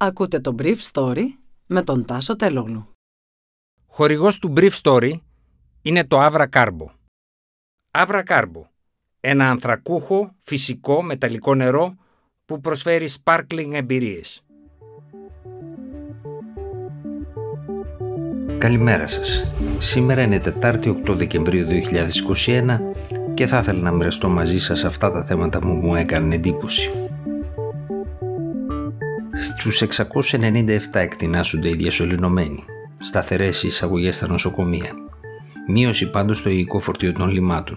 Ακούτε το Brief Story με τον Τάσο Τελόγλου. Χορηγός του Brief Story είναι το Avra Carbo. Avra Carbo, ένα ανθρακούχο, φυσικό, μεταλλικό νερό που προσφέρει sparkling εμπειρίες. Καλημέρα σας. Σήμερα είναι Τετάρτη 8 Δεκεμβρίου 2021 και θα ήθελα να μοιραστώ μαζί σας αυτά τα θέματα που μου έκανε εντύπωση. Στους 697 εκτινάσονται οι διασωληνωμένοι. Σταθερές οι εισαγωγές στα νοσοκομεία. Μείωση πάντως στο υλικό φορτίο των λιμάτων.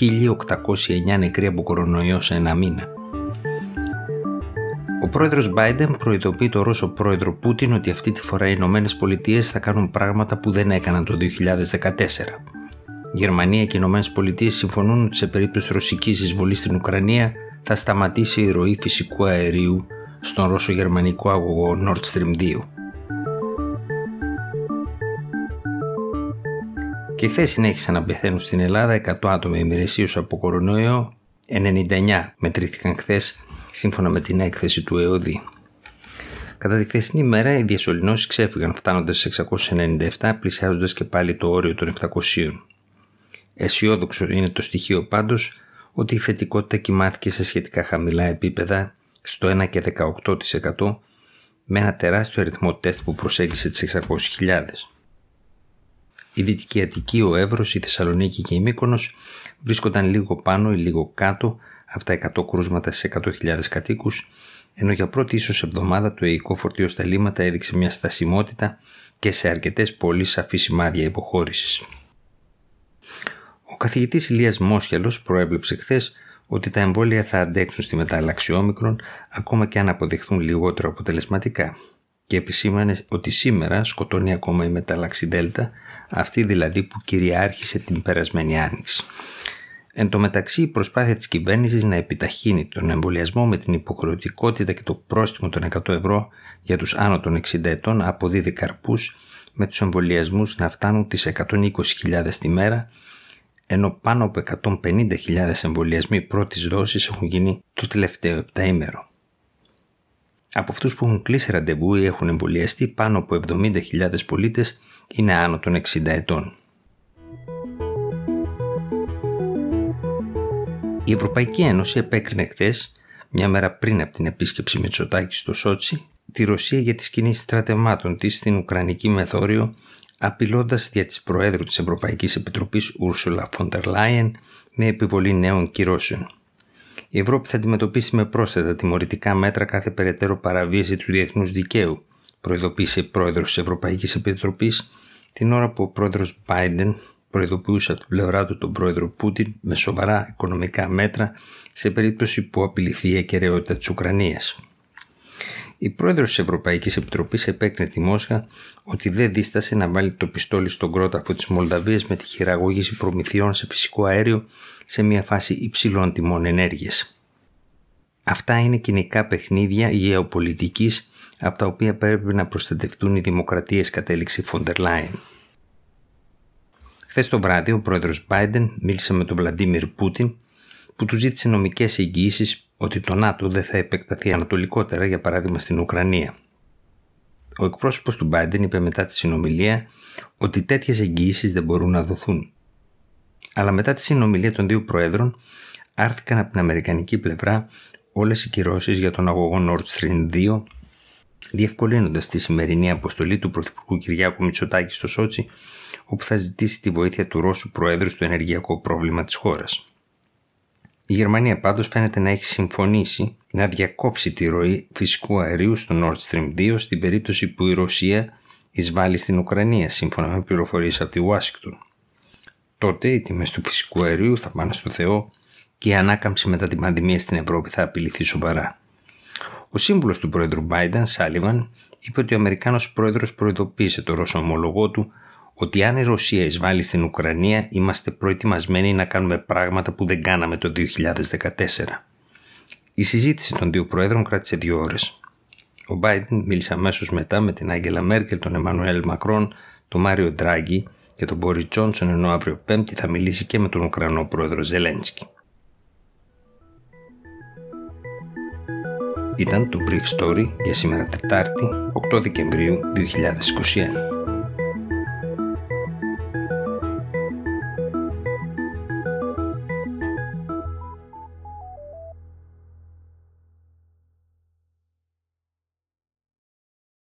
1.809 νεκροί από κορονοϊό σε ένα μήνα. Ο πρόεδρος Biden προειδοποιεί το Ρώσο πρόεδρο Πούτιν ότι αυτή τη φορά οι Ηνωμένες Πολιτείες θα κάνουν πράγματα που δεν έκαναν το 2014. Γερμανία και οι Ηνωμένες Πολιτείες συμφωνούν ότι σε περίπτωση ρωσικής εισβολής στην Ουκρανία θα σταματήσει η ροή φυσικού αερίου στον ρώσο-γερμανικό αγωγό Nord Stream 2. Και χθες συνέχισαν να πεθαίνουν στην Ελλάδα 100 άτομα ημερησίως από κορονοϊό, 99 μετρήθηκαν χθες σύμφωνα με την έκθεση του ΕΟΔΗ. Κατά τη χθεσινή ημέρα οι διασωληνώσεις ξέφυγαν φτάνοντας σε 697 πλησιάζοντας και πάλι το όριο των 700. Αισιόδοξο είναι το στοιχείο πάντως ότι η θετικότητα κοιμάθηκε σε σχετικά χαμηλά επίπεδα στο 1 και 18% με ένα τεράστιο αριθμό τεστ που προσέγγισε τις 600.000. Η Δυτική Αττική, ο Εύρος, η Θεσσαλονίκη και η Μύκονος βρίσκονταν λίγο πάνω ή λίγο κάτω από τα 100 κρούσματα σε 100.000 κατοίκους, ενώ για πρώτη ίσως εβδομάδα το αιικό φορτίο στα λίμματα έδειξε μια στασιμότητα και σε αρκετές πολύ σαφή σημάδια υποχώρησης. Ο καθηγητής Ηλίας Μόσχελος προέβλεψε χθες ότι τα εμβόλια θα αντέξουν στη μετάλλαξη όμικρον ακόμα και αν αποδειχθούν λιγότερο αποτελεσματικά και επισήμανε ότι σήμερα σκοτώνει ακόμα η μετάλλαξη Δέλτα, αυτή δηλαδή που κυριάρχησε την περασμένη άνοιξη. Εν τω μεταξύ, η προσπάθεια της κυβέρνησης να επιταχύνει τον εμβολιασμό με την υποχρεωτικότητα και το πρόστιμο των 100 ευρώ για τους άνω των 60 ετών αποδίδει καρπούς, με τους εμβολιασμούς να φτάνουν τις 120.000 τη μέρα, ενώ πάνω από 150.000 εμβολιασμοί πρώτης δόσης έχουν γίνει το τελευταίο επταήμερο. Από αυτούς που έχουν κλείσει ραντεβού ή έχουν εμβολιαστεί, πάνω από 70.000 πολίτες είναι άνω των 60 ετών. Η Ευρωπαϊκή Ένωση επέκρινε χθες, μια μέρα πριν από την επίσκεψη Μητσοτάκη στο Σότσι, τη Ρωσία για τις κινήσεις στρατευμάτων της στην Ουκρανική Μεθόριο, απειλώντας δια της Προέδρου της Ευρωπαϊκής Επιτροπής Ούρσουλα Φοντερ Λάιεν με επιβολή νέων κυρώσεων. Η Ευρώπη θα αντιμετωπίσει με πρόσθετα τιμωρητικά μέτρα κάθε περαιτέρω παραβίαση του διεθνούς δικαίου, προειδοποίησε η πρόεδρος της Ευρωπαϊκής Επιτροπής την ώρα που ο πρόεδρος Biden προειδοποιούσε από την πλευρά του τον πρόεδρο Πούτιν με σοβαρά οικονομικά μέτρα σε περίπτωση που απειληθεί η ακαιρεότητα της Ουκρανίας. Η πρόεδρος της Ευρωπαϊκής Επιτροπής επέκρινε τη Μόσχα ότι δεν δίστασε να βάλει το πιστόλι στον κρόταφο της Μολδαβίας με τη χειραγώγηση προμηθειών σε φυσικό αέριο σε μια φάση υψηλών τιμών ενέργειας. Αυτά είναι κοινικά παιχνίδια γεωπολιτικής από τα οποία πρέπει να προστατευτούν οι δημοκρατίες κατέληξη Φοντερ Λάιν. Χθες το βράδυ, ο πρόεδρος Biden μίλησε με τον Βλαντίμιρ Πούτιν, που τους ζήτησε νομικές εγγυήσεις ότι το ΝΑΤΟ δεν θα επεκταθεί ανατολικότερα, για παράδειγμα στην Ουκρανία. Ο εκπρόσωπος του Biden είπε μετά τη συνομιλία ότι τέτοιες εγγυήσεις δεν μπορούν να δοθούν. Αλλά μετά τη συνομιλία των δύο προέδρων, άρθηκαν από την Αμερικανική πλευρά όλες οι κυρώσεις για τον αγωγό Nord Stream 2, διευκολύνοντας τη σημερινή αποστολή του Πρωθυπουργού Κυριάκου Μητσοτάκη στο Σότσι όπου θα ζητήσει τη βοήθεια του Ρώσου Προέδρου στο ενεργειακό πρόβλημα της χώρας. Η Γερμανία πάντως φαίνεται να έχει συμφωνήσει να διακόψει τη ροή φυσικού αερίου στο Nord Stream 2 στην περίπτωση που η Ρωσία εισβάλλει στην Ουκρανία σύμφωνα με πληροφορίες από τη Ουάσιγκτον. Τότε οι τιμές του φυσικού αερίου θα πάνε στο Θεό και η ανάκαμψη μετά την πανδημία στην Ευρώπη θα απειληθεί σοβαρά. Ο σύμβουλος του πρόεδρου Biden, Σάλιβαν, είπε ότι ο Αμερικάνος πρόεδρος προειδοποίησε το Ρώσο ομολογό του ότι αν η Ρωσία εισβάλλει στην Ουκρανία είμαστε προετοιμασμένοι να κάνουμε πράγματα που δεν κάναμε το 2014. Η συζήτηση των δύο πρόεδρων κράτησε δύο ώρες. Ο Biden μίλησε αμέσως μετά με την Άγγελα Μέρκελ, τον Εμμανουέλ Μακρόν, τον Μάριο Ντράγκη και τον Μπόρις Τζόνσον, ενώ αύριο Πέμπτη θα μιλήσει και με τον Ουκρανό πρόεδρο Ζελένσκι. ήταν το Brief Story για σήμερα Τετάρτη 8 Δεκεμβρίου 2021.